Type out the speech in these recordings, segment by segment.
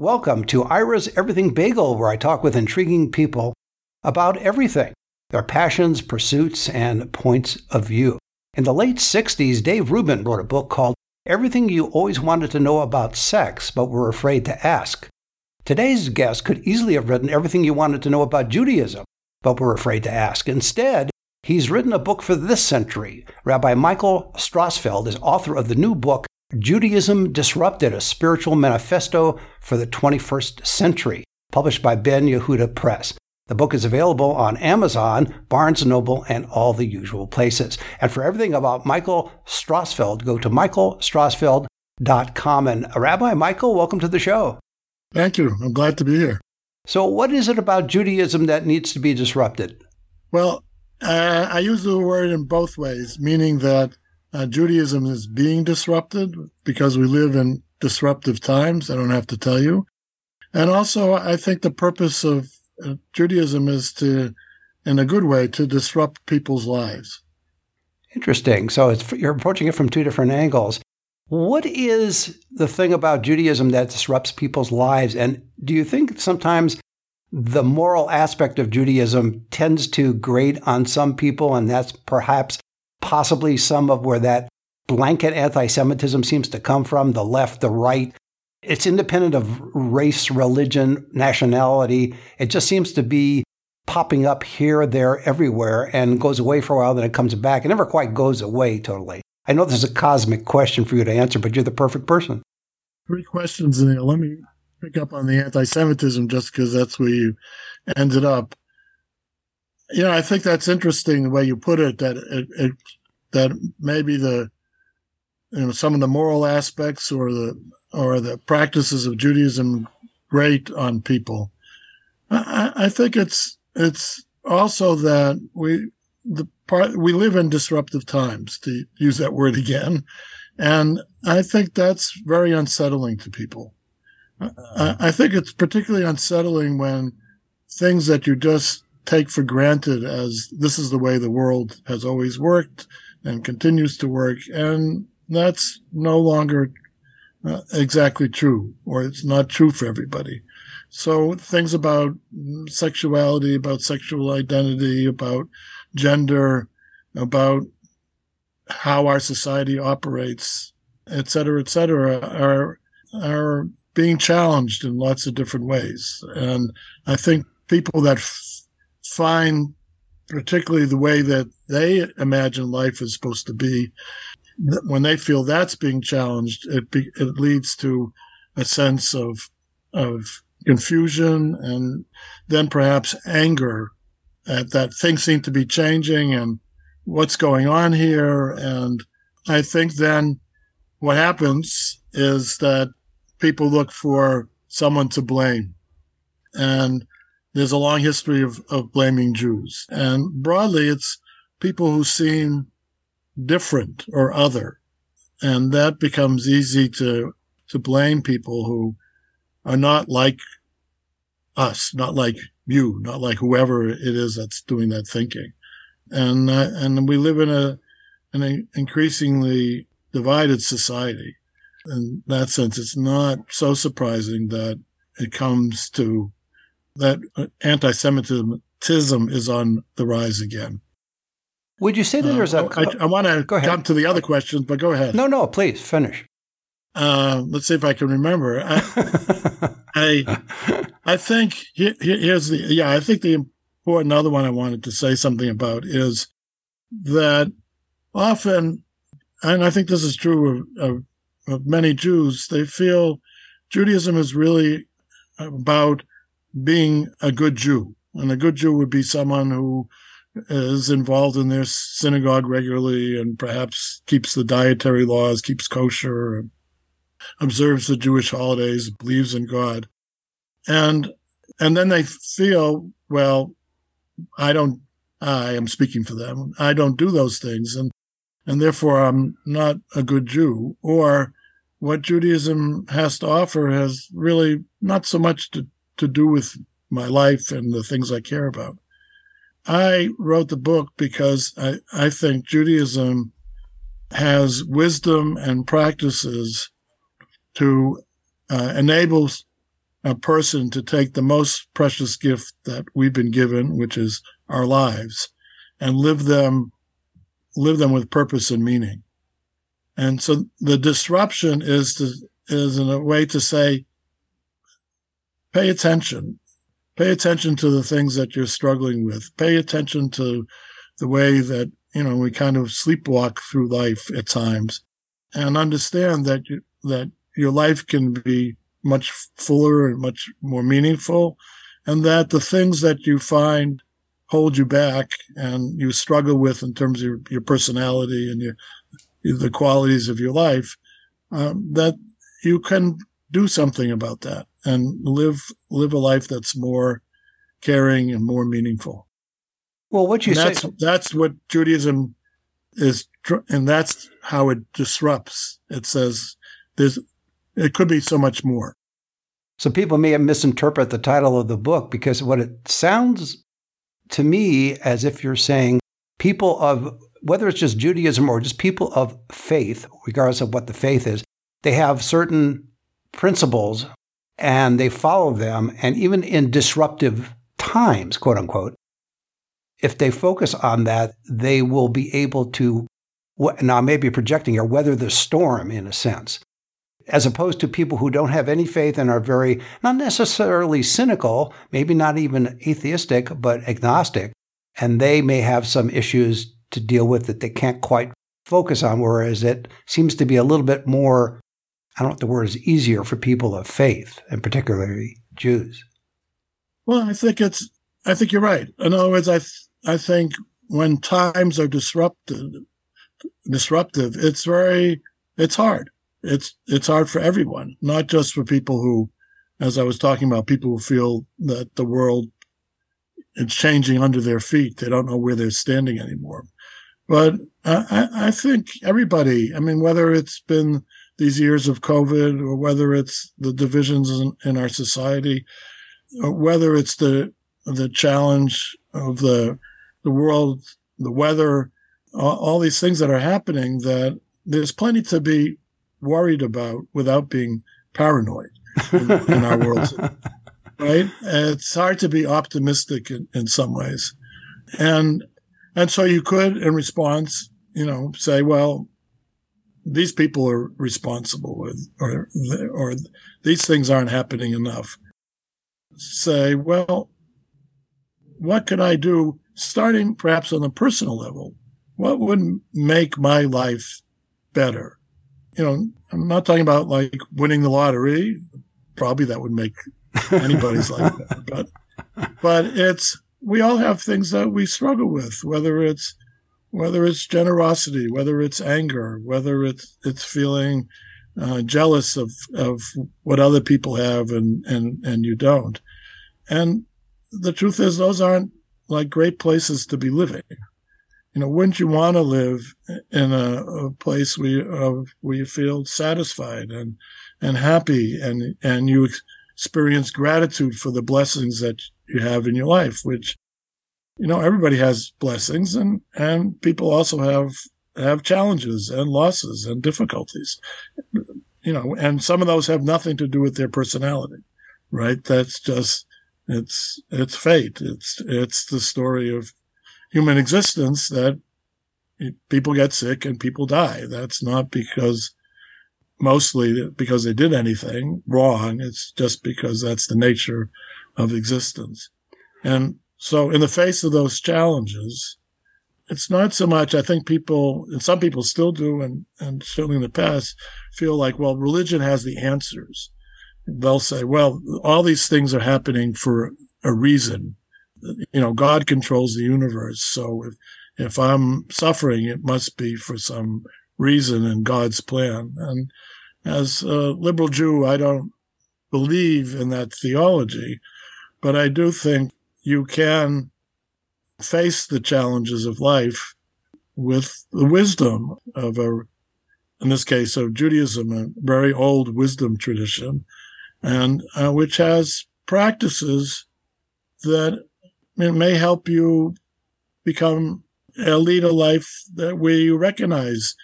Welcome to Ira's Everything Bagel, where I talk with intriguing people about everything their passions, pursuits, and points of view. In the late 60s, Dave Reuben wrote a book called Everything You Always Wanted to Know About Sex, but Were Afraid to Ask. Today's guest could easily have written everything you wanted to know about Judaism, but were afraid to ask. Instead, he's written a book for this century. Rabbi Michael Strassfeld is author of the new book, Judaism Disrupted, a spiritual manifesto for the 21st century, published by Ben Yehuda Press. The book is available on Amazon, Barnes & Noble, and all the usual places. And for everything about Michael Strassfeld, go to michaelstrassfeld.com. And Rabbi Michael, welcome to the show. Thank you. I'm glad to be here. So, what is it about Judaism that needs to be disrupted? Well, uh, I use the word in both ways, meaning that uh, Judaism is being disrupted because we live in disruptive times. I don't have to tell you. And also, I think the purpose of uh, Judaism is to, in a good way, to disrupt people's lives. Interesting. So you're approaching it from two different angles. What is the thing about Judaism that disrupts people's lives? And do you think sometimes the moral aspect of Judaism tends to grate on some people, and that's perhaps possibly some of where that blanket anti Semitism seems to come from the left, the right. It's independent of race, religion, nationality. It just seems to be popping up here, there, everywhere, and goes away for a while, then it comes back. It never quite goes away totally. I know this is a cosmic question for you to answer, but you're the perfect person. Three questions there. Let me pick up on the anti Semitism just because that's where you ended up. Know, I think that's interesting the way you put it. That it, it, that maybe the you know some of the moral aspects or the or the practices of Judaism grate on people. I, I think it's it's also that we the part we live in disruptive times to use that word again, and I think that's very unsettling to people. I, I think it's particularly unsettling when things that you just take for granted as this is the way the world has always worked and continues to work. And that's no longer uh, exactly true, or it's not true for everybody. So things about sexuality, about sexual identity, about gender, about how our society operates, et cetera, et cetera, are, are being challenged in lots of different ways. And I think people that find particularly the way that they imagine life is supposed to be, when they feel that's being challenged, it, be, it leads to a sense of, of confusion and then perhaps anger at that things seem to be changing and what's going on here. And I think then what happens is that people look for someone to blame. And there's a long history of, of blaming Jews. And broadly, it's people who seem different or other. And that becomes easy to, to blame people who are not like us, not like you, not like whoever it is that's doing that thinking. And, uh, and we live in a, an increasingly divided society. In that sense, it's not so surprising that it comes to that anti-Semitism is on the rise again. Would you say that there's a? Uh, I, I want to come to the other questions, but go ahead. No, no, please finish. Uh, let's see if I can remember. I, I, I think here, here's the yeah. I think the important other one I wanted to say something about is that often, and I think this is true of, of, of many Jews, they feel Judaism is really about being a good Jew. And a good Jew would be someone who is involved in their synagogue regularly and perhaps keeps the dietary laws, keeps kosher, observes the Jewish holidays, believes in God. And and then they feel, well, I don't I am speaking for them. I don't do those things and and therefore I'm not a good Jew. Or what Judaism has to offer has really not so much to to do with my life and the things I care about. I wrote the book because I, I think Judaism has wisdom and practices to uh, enable a person to take the most precious gift that we've been given, which is our lives, and live them, live them with purpose and meaning. And so the disruption is to, is in a way to say, pay attention, pay attention to the things that you're struggling with, pay attention to the way that, you know, we kind of sleepwalk through life at times and understand that you, that your life can be much fuller and much more meaningful, and that the things that you find hold you back and you struggle with in terms of your, your personality and your the qualities of your life, um, that you can do something about that and live live a life that's more caring and more meaningful. Well, what you and that's, say that's what Judaism is, and that's how it disrupts. It says there's it could be so much more. So people may misinterpret the title of the book because what it sounds to me as if you're saying people of whether it's just Judaism or just people of faith, regardless of what the faith is, they have certain principles and they follow them. And even in disruptive times, quote unquote, if they focus on that, they will be able to, now maybe projecting here, weather the storm in a sense as opposed to people who don't have any faith and are very, not necessarily cynical, maybe not even atheistic, but agnostic. And they may have some issues to deal with that they can't quite focus on, whereas it seems to be a little bit more, I don't know if the word is easier for people of faith, and particularly Jews. Well, I think it's, I think you're right. In other words, I, th- I think when times are disrupted, disruptive, it's very, it's hard it's it's hard for everyone, not just for people who, as I was talking about, people who feel that the world is changing under their feet. They don't know where they're standing anymore. But I, I think everybody, I mean, whether it's been these years of COVID or whether it's the divisions in, in our society, or whether it's the the challenge of the the world, the weather, all, all these things that are happening, that there's plenty to be worried about without being paranoid in, in our world. Right? It's hard to be optimistic in, in some ways. And and so you could, in response, you know, say, well, these people are responsible with, or, or these things aren't happening enough. Say, well, what can I do, starting perhaps on a personal level? What would make my life better? you know, I'm not talking about like winning the lottery. Probably that would make anybody's life better. But but it's we all have things that we struggle with, whether it's whether it's generosity, whether it's anger, whether it's it's feeling uh, jealous of of what other people have and and and you don't. And the truth is, those aren't like great places to be living you know, wouldn't you want to live in a, a place where you, uh, where you feel satisfied and and happy and and you experience gratitude for the blessings that you have in your life, which you know everybody has blessings and and people also have have challenges and losses and difficulties you know and some of those have nothing to do with their personality right that's just it's it's fate it's it's the story of human existence that people get sick and people die. That's not because mostly because they did anything wrong. It's just because that's the nature of existence. And so in the face of those challenges, it's not so much, I think people, and some people still do, and, and certainly in the past, feel like, well, religion has the answers. They'll say, well, all these things are happening for a reason you know, God controls the universe. So if, if I'm suffering, it must be for some reason in God's plan. And as a liberal Jew, I don't believe in that theology, but I do think you can face the challenges of life with the wisdom of a, in this case, of Judaism, a very old wisdom tradition, and uh, which has practices that it may help you become a lead a life that where you recognize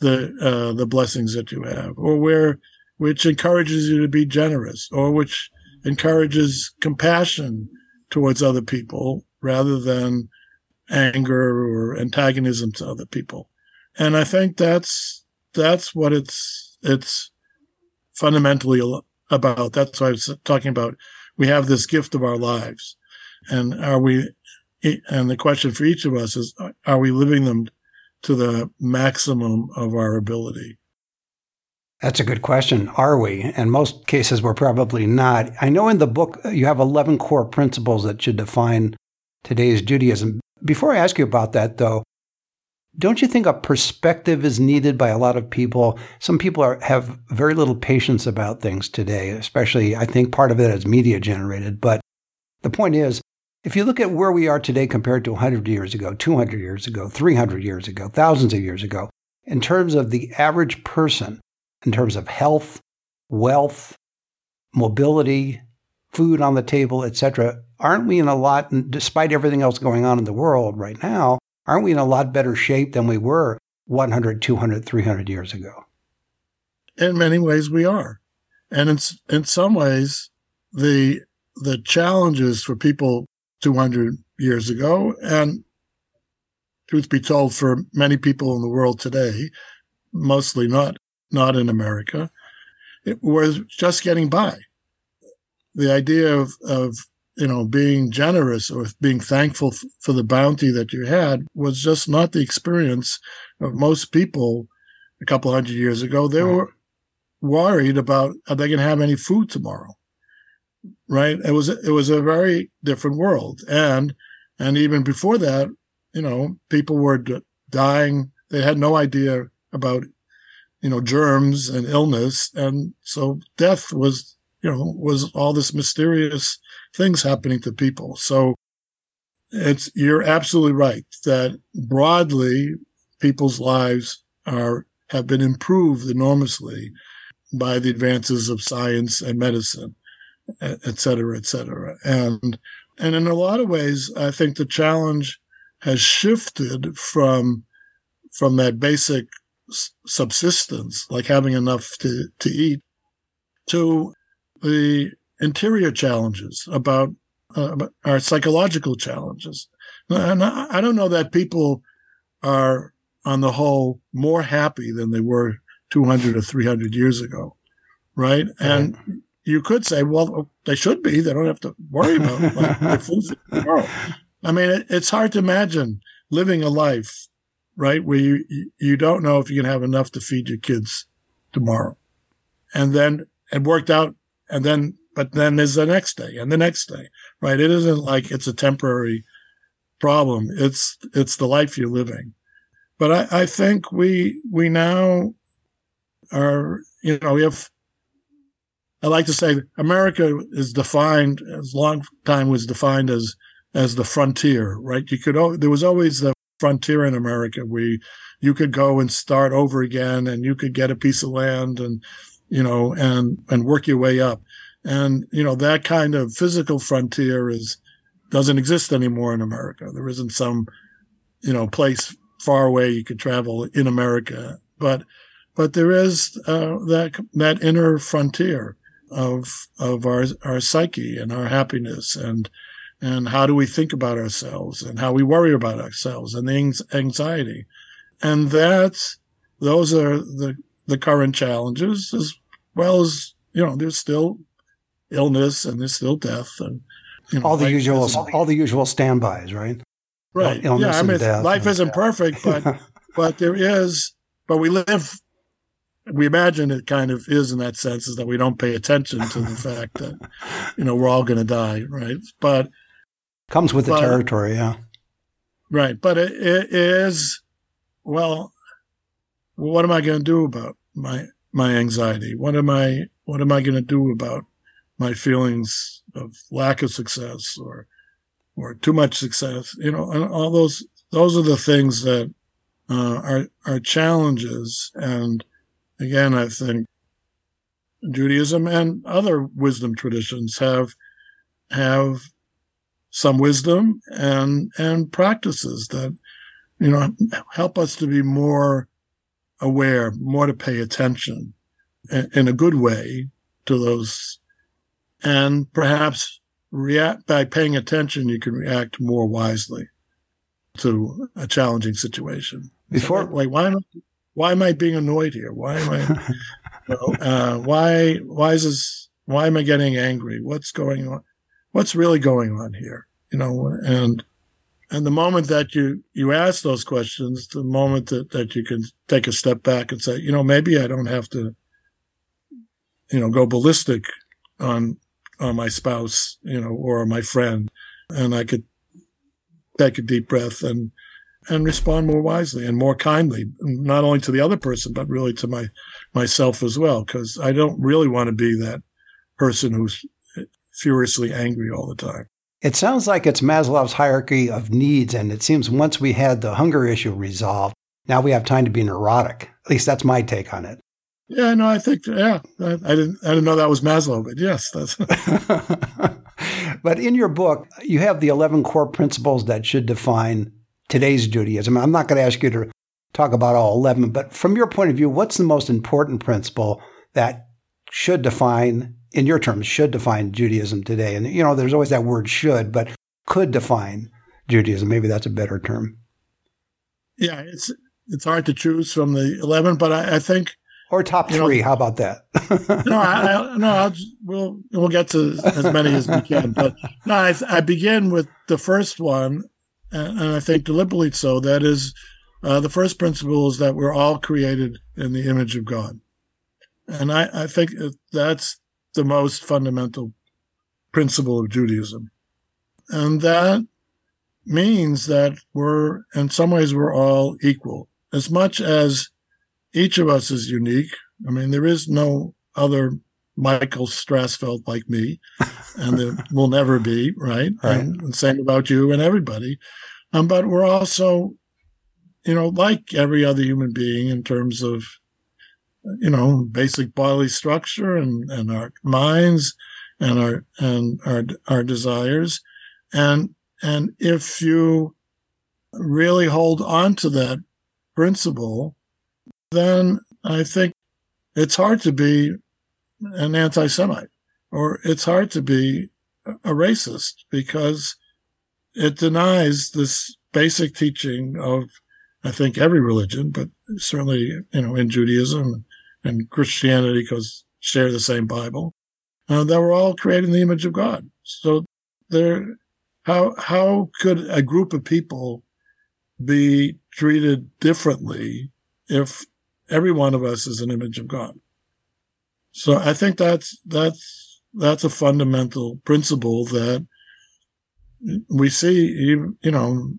the uh, the blessings that you have, or where which encourages you to be generous, or which encourages compassion towards other people rather than anger or antagonism to other people. And I think that's that's what it's it's fundamentally about. That's why I was talking about. We have this gift of our lives, and are we? And the question for each of us is: Are we living them to the maximum of our ability? That's a good question. Are we? In most cases, we're probably not. I know in the book uh, you have 11 core principles that should define today's Judaism. Before I ask you about that, though, don't you think a perspective is needed by a lot of people? Some people are, have very little patience about things today, especially I think part of it is media generated. But the point is, if you look at where we are today compared to 100 years ago, 200 years ago, 300 years ago, thousands of years ago, in terms of the average person, in terms of health, wealth, mobility, food on the table, etc., aren't we in a lot, despite everything else going on in the world right now, aren't we in a lot better shape than we were 100, 200, 300 years ago? In many ways, we are. And in, in some ways, the, the challenges for people 200 years ago, and truth be told, for many people in the world today, mostly not not in America, it was just getting by. The idea of, of you know, being generous or being thankful f- for the bounty that you had was just not the experience of most people a couple hundred years ago. They right. were worried about are they going to have any food tomorrow? Right? It was it was a very different world, and and even before that, you know, people were d- dying. They had no idea about you know, germs and illness. And so death was, you know, was all this mysterious things happening to people. So it's, you're absolutely right that broadly people's lives are, have been improved enormously by the advances of science and medicine, et cetera, et cetera. And, and in a lot of ways, I think the challenge has shifted from, from that basic subsistence, like having enough to, to eat, to the interior challenges about, uh, about our psychological challenges. And I, don't know that people are, on the whole, more happy than they were 200 or 300 years ago, right? right. And you could say, well, they should be. They don't have to worry about like, food tomorrow. I mean, it, it's hard to imagine living a life right? Where you, you don't know if you can have enough to feed your kids tomorrow. And then it worked out. And then, but then there's the next day and the next day, right? It isn't like it's a temporary problem. It's, it's the life you're living. But I, I think we, we now are, you know, we have, I like to say America is defined as long time was defined as, as the frontier, right? You could, there was always the frontier in America where you could go and start over again and you could get a piece of land and, you know, and, and work your way up. And, you know, that kind of physical frontier is, doesn't exist anymore in America. There isn't some, you know, place far away you could travel in America. But, but there is, uh, that, that inner frontier of, of our, our psyche and our happiness and, and how do we think about ourselves and how we worry about ourselves and the anxiety. And that's, those are the, the current challenges as well as, you know, there's still illness and there's still death and, you know, all the usual, all the usual standbys, right? Right. yeah. I mean, life isn't perfect, but, but there is, but we live we imagine it kind of is in that sense is that we don't pay attention to the fact that you know we're all going to die right but Comes with the territory, yeah. Right, but it, it is well. What am I going to do about my my anxiety? What am I what am I going to do about my feelings of lack of success or or too much success? You know, and all those those are the things that uh, are are challenges. And again, I think Judaism and other wisdom traditions have have some wisdom and and practices that you know help us to be more aware, more to pay attention in a good way to those and perhaps react by paying attention, you can react more wisely to a challenging situation. Before, wait, why am I, why am I being annoyed here? Why am I, you know, uh, why, why is this, why am I getting angry? What's going on? What's really going on here? You know, and, and the moment that you, you ask those questions, the moment that, that you can take a step back and say, you know, maybe I don't have to, you know, go ballistic on, on my spouse, you know, or my friend. And I could take a deep breath and, and respond more wisely and more kindly, not only to the other person, but really to my, myself as well. Cause I don't really want to be that person who's furiously angry all the time. It sounds like it's Maslow's hierarchy of needs. And it seems once we had the hunger issue resolved, now we have time to be neurotic. At least that's my take on it. Yeah, no, I think yeah, I, I, didn't I didn't know that was Maslow, but yes, that's. but in your book, you have the eleven core principles that should define today's Judaism. I'm not going to ask you to talk about all eleven, but from your point of view, what's the most important principle that should define, in your terms, should define Judaism today? And you know, there's always that word "should," but could define Judaism. Maybe that's a better term. Yeah, it's it's hard to choose from the eleven, but I, I think or top three. Know, How about that? no, I, I, no, I'll we'll we'll get to as many as we can. But no, I, I begin with the first one, and, and I think deliberately so. That is, uh, the first principle is that we're all created in the image of God, and I, I think that's the most fundamental principle of Judaism, and that means that we're in some ways we're all equal as much as each of us is unique. I mean, there is no other Michael Strassfeld like me, and there will never be, right? right. And, same about you and everybody. Um, but we're also, you know, like every other human being in terms of, you know, basic bodily structure and, and our minds and our and our our desires, and and if you really hold on to that principle, then I think it's hard to be an anti Semite or it's hard to be a racist because it denies this basic teaching of, I think, every religion, but certainly, you know, in Judaism and Christianity, because share the same Bible, uh, that we're all created in the image of God. So there, how, how could a group of people be treated differently if every one of us is an image of God. So I think that's, that's, that's a fundamental principle that we see, you know,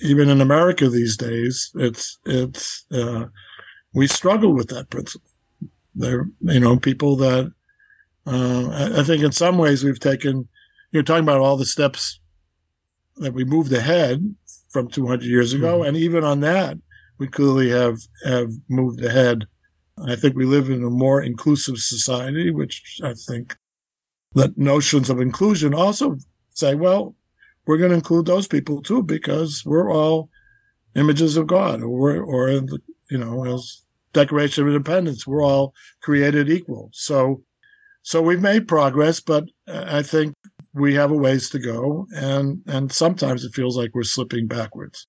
even in America these days, it's, it's, uh, we struggle with that principle. There, you know, people that, uh, I, I think in some ways we've taken, you're talking about all the steps that we moved ahead from 200 years ago. Mm-hmm. And even on that, we clearly have have moved ahead. I think we live in a more inclusive society, which I think that notions of inclusion also say, well, we're going to include those people too because we're all images of God, or we're, or you know, as Declaration of Independence, we're all created equal. So, so we've made progress, but I think we have a ways to go, and and sometimes it feels like we're slipping backwards.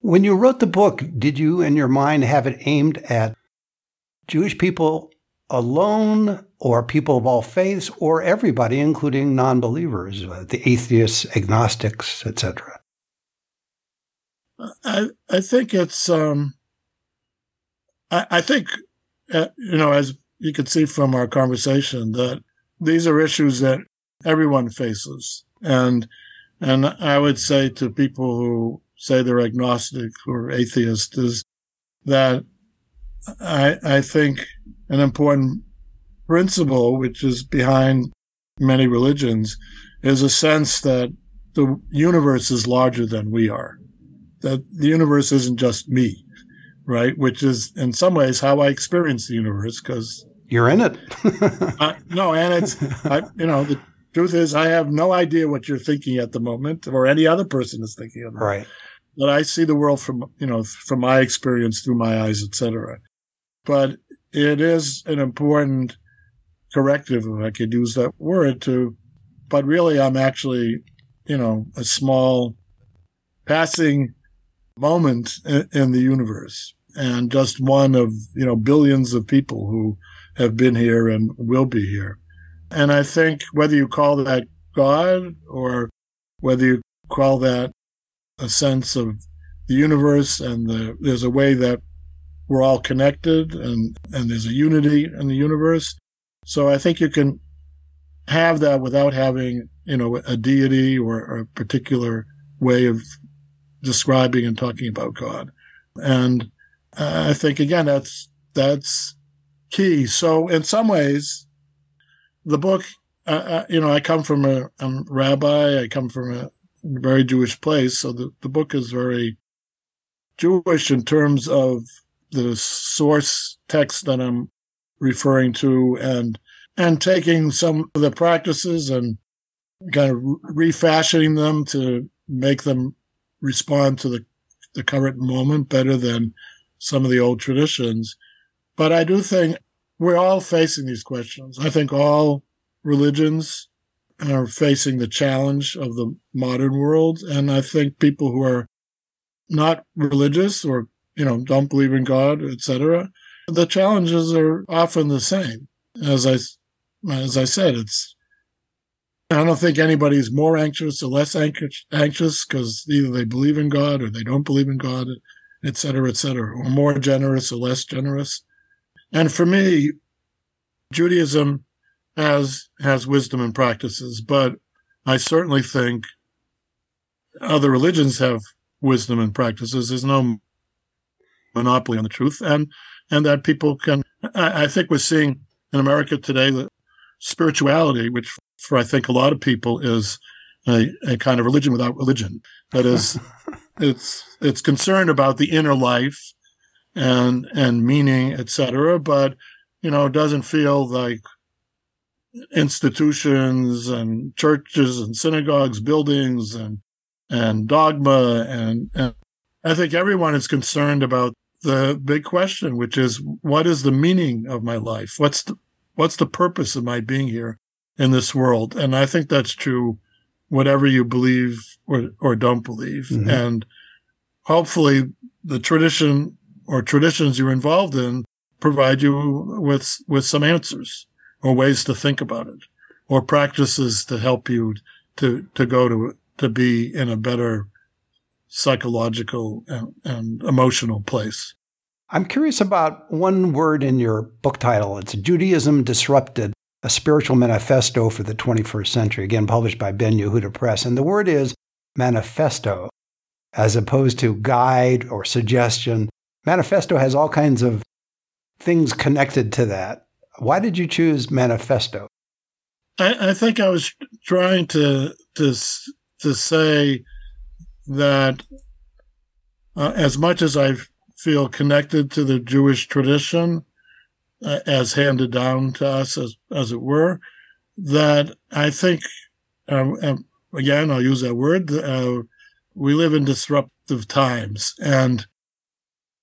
When you wrote the book, did you in your mind have it aimed at Jewish people alone or people of all faiths or everybody, including non believers, uh, the atheists, agnostics, etc.? I, I think it's, um, I, I think, uh, you know, as you can see from our conversation, that these are issues that everyone faces. And, and I would say to people who say they're agnostic or atheist is that I, I think an important principle, which is behind many religions, is a sense that the universe is larger than we are. That the universe isn't just me, right? Which is in some ways how I experience the universe because you're in it. uh, no, and it's, I, you know, the truth is I have no idea what you're thinking at the moment or any other person is thinking of. Right But I see the world from, you know, from my experience through my eyes, etc. But it is an important corrective, if I could use that word, to, but really I'm actually, you know, a small passing moment in, the universe and just one of, you know, billions of people who have been here and will be here. And I think whether you call that God or whether you call that a sense of the universe and the, there's a way that we're all connected and, and there's a unity in the universe. So I think you can have that without having, you know, a deity or a particular way of describing and talking about God. And I think again, that's, that's key. So in some ways, the book, uh, you know, I come from a, I'm rabbi, I come from a very Jewish place. So the, the book is very Jewish in terms of the source text that I'm referring to and, and taking some of the practices and kind of refashioning them to make them respond to the, the current moment better than some of the old traditions. But I do think we're all facing these questions. I think all religions are facing the challenge of the modern world. And I think people who are not religious or, you know, don't believe in God, etc., the challenges are often the same. As I, as I said, it's, I don't think anybody's more anxious or less anxious because either they believe in God or they don't believe in God, et cetera, et cetera, or more generous or less generous. And for me, Judaism has has wisdom and practices, but I certainly think other religions have wisdom and practices. There's no monopoly on the truth, and and that people can. I, I think we're seeing in America today that spirituality, which for I think a lot of people is a, a kind of religion without religion. That is, it's it's concerned about the inner life and and meaning, etc. But you know, it doesn't feel like institutions and churches and synagogues, buildings and and dogma and, and I think everyone is concerned about the big question, which is what is the meaning of my life? What's the what's the purpose of my being here in this world? And I think that's true whatever you believe or or don't believe. Mm-hmm. And hopefully the tradition or traditions you're involved in provide you with with some answers or ways to think about it or practices to help you to to go to to be in a better psychological and, and emotional place. I'm curious about one word in your book title. It's Judaism Disrupted, a spiritual manifesto for the 21st century, again published by Ben Yehuda Press. And the word is manifesto, as opposed to guide or suggestion. Manifesto has all kinds of things connected to that. Why did you choose manifesto? I, I think I was trying to to to say that uh, as much as I feel connected to the Jewish tradition, uh, as handed down to us, as as it were, that I think, um, um again, I'll use that word. Uh, we live in disruptive times, and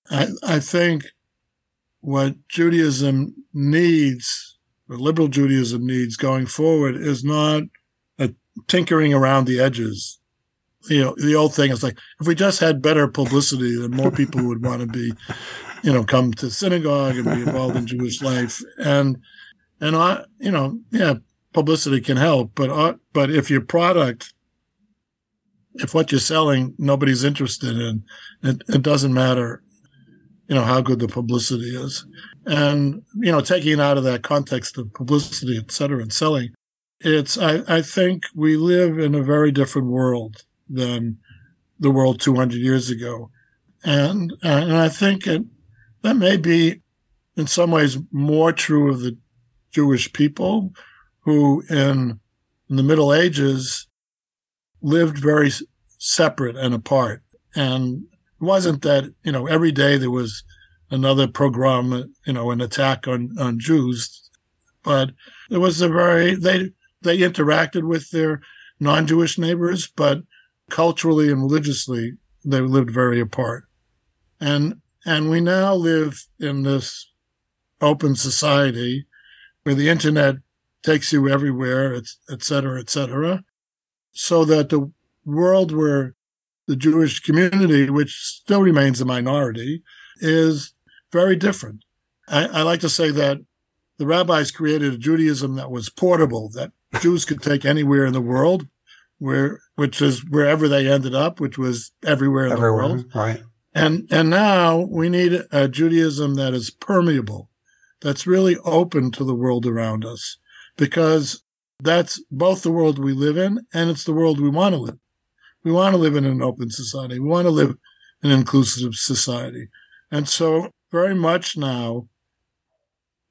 I I think what Judaism needs, or liberal Judaism needs going forward, is not a tinkering around the edges. You know, the old thing is like, if we just had better publicity, then more people would want to be, you know, come to synagogue and be involved in Jewish life. And, and I, you know, yeah, publicity can help, but, uh, but if your product, if what you're selling, nobody's interested in, it, it doesn't matter you know, how good the publicity is. And, you know, taking it out of that context of publicity, et cetera, and selling, it's, I, I think we live in a very different world than the world 200 years ago. And, and I think it, that may be in some ways more true of the Jewish people who in, in the Middle Ages lived very separate and apart. And it wasn't that, you know, every day there was another pogrom, you know, an attack on, on Jews, but it was a very, they, they interacted with their non-Jewish neighbors, but culturally and religiously, they lived very apart. And, and we now live in this open society where the internet takes you everywhere, et cetera, et cetera, so that the world where the Jewish community, which still remains a minority, is very different. I, I like to say that the rabbis created a Judaism that was portable, that Jews could take anywhere in the world, where which is wherever they ended up, which was everywhere in everywhere, the world. Right. And and now we need a Judaism that is permeable, that's really open to the world around us, because that's both the world we live in and it's the world we want to live. We want to live in an open society. We want to live in an inclusive society. And so very much now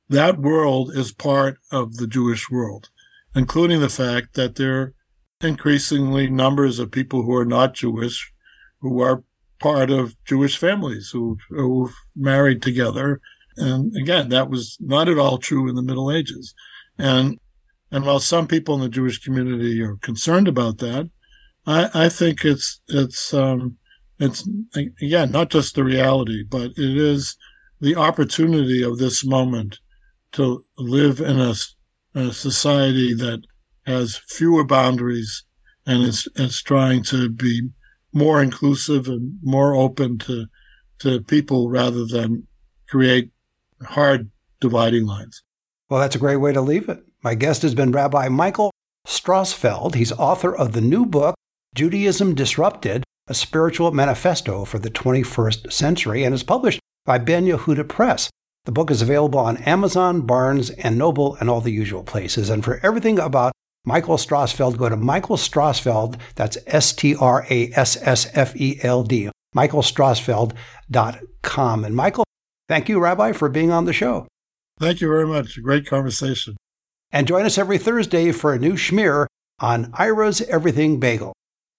that world is part of the Jewish world, including the fact that there are increasingly numbers of people who are not Jewish who are part of Jewish families who who married together. And again, that was not at all true in the Middle Ages. And and while some people in the Jewish community are concerned about that, I, I think it's it's um, it's again not just the reality, but it is the opportunity of this moment to live in a, a society that has fewer boundaries and is, is trying to be more inclusive and more open to to people rather than create hard dividing lines. Well, that's a great way to leave it. My guest has been Rabbi Michael Strassfeld. He's author of the new book, Judaism Disrupted, a spiritual manifesto for the 21st century, and is published by Ben Yehuda Press. The book is available on Amazon, Barnes, and Noble, and all the usual places. And for everything about Michael Strassfeld, go to Michael Strassfeld, that's S T R A S S F E L D, michaelstrassfeld.com. And Michael, thank you, Rabbi, for being on the show. Thank you very much. Great conversation. And join us every Thursday for a new schmear on Ira's Everything Bagel.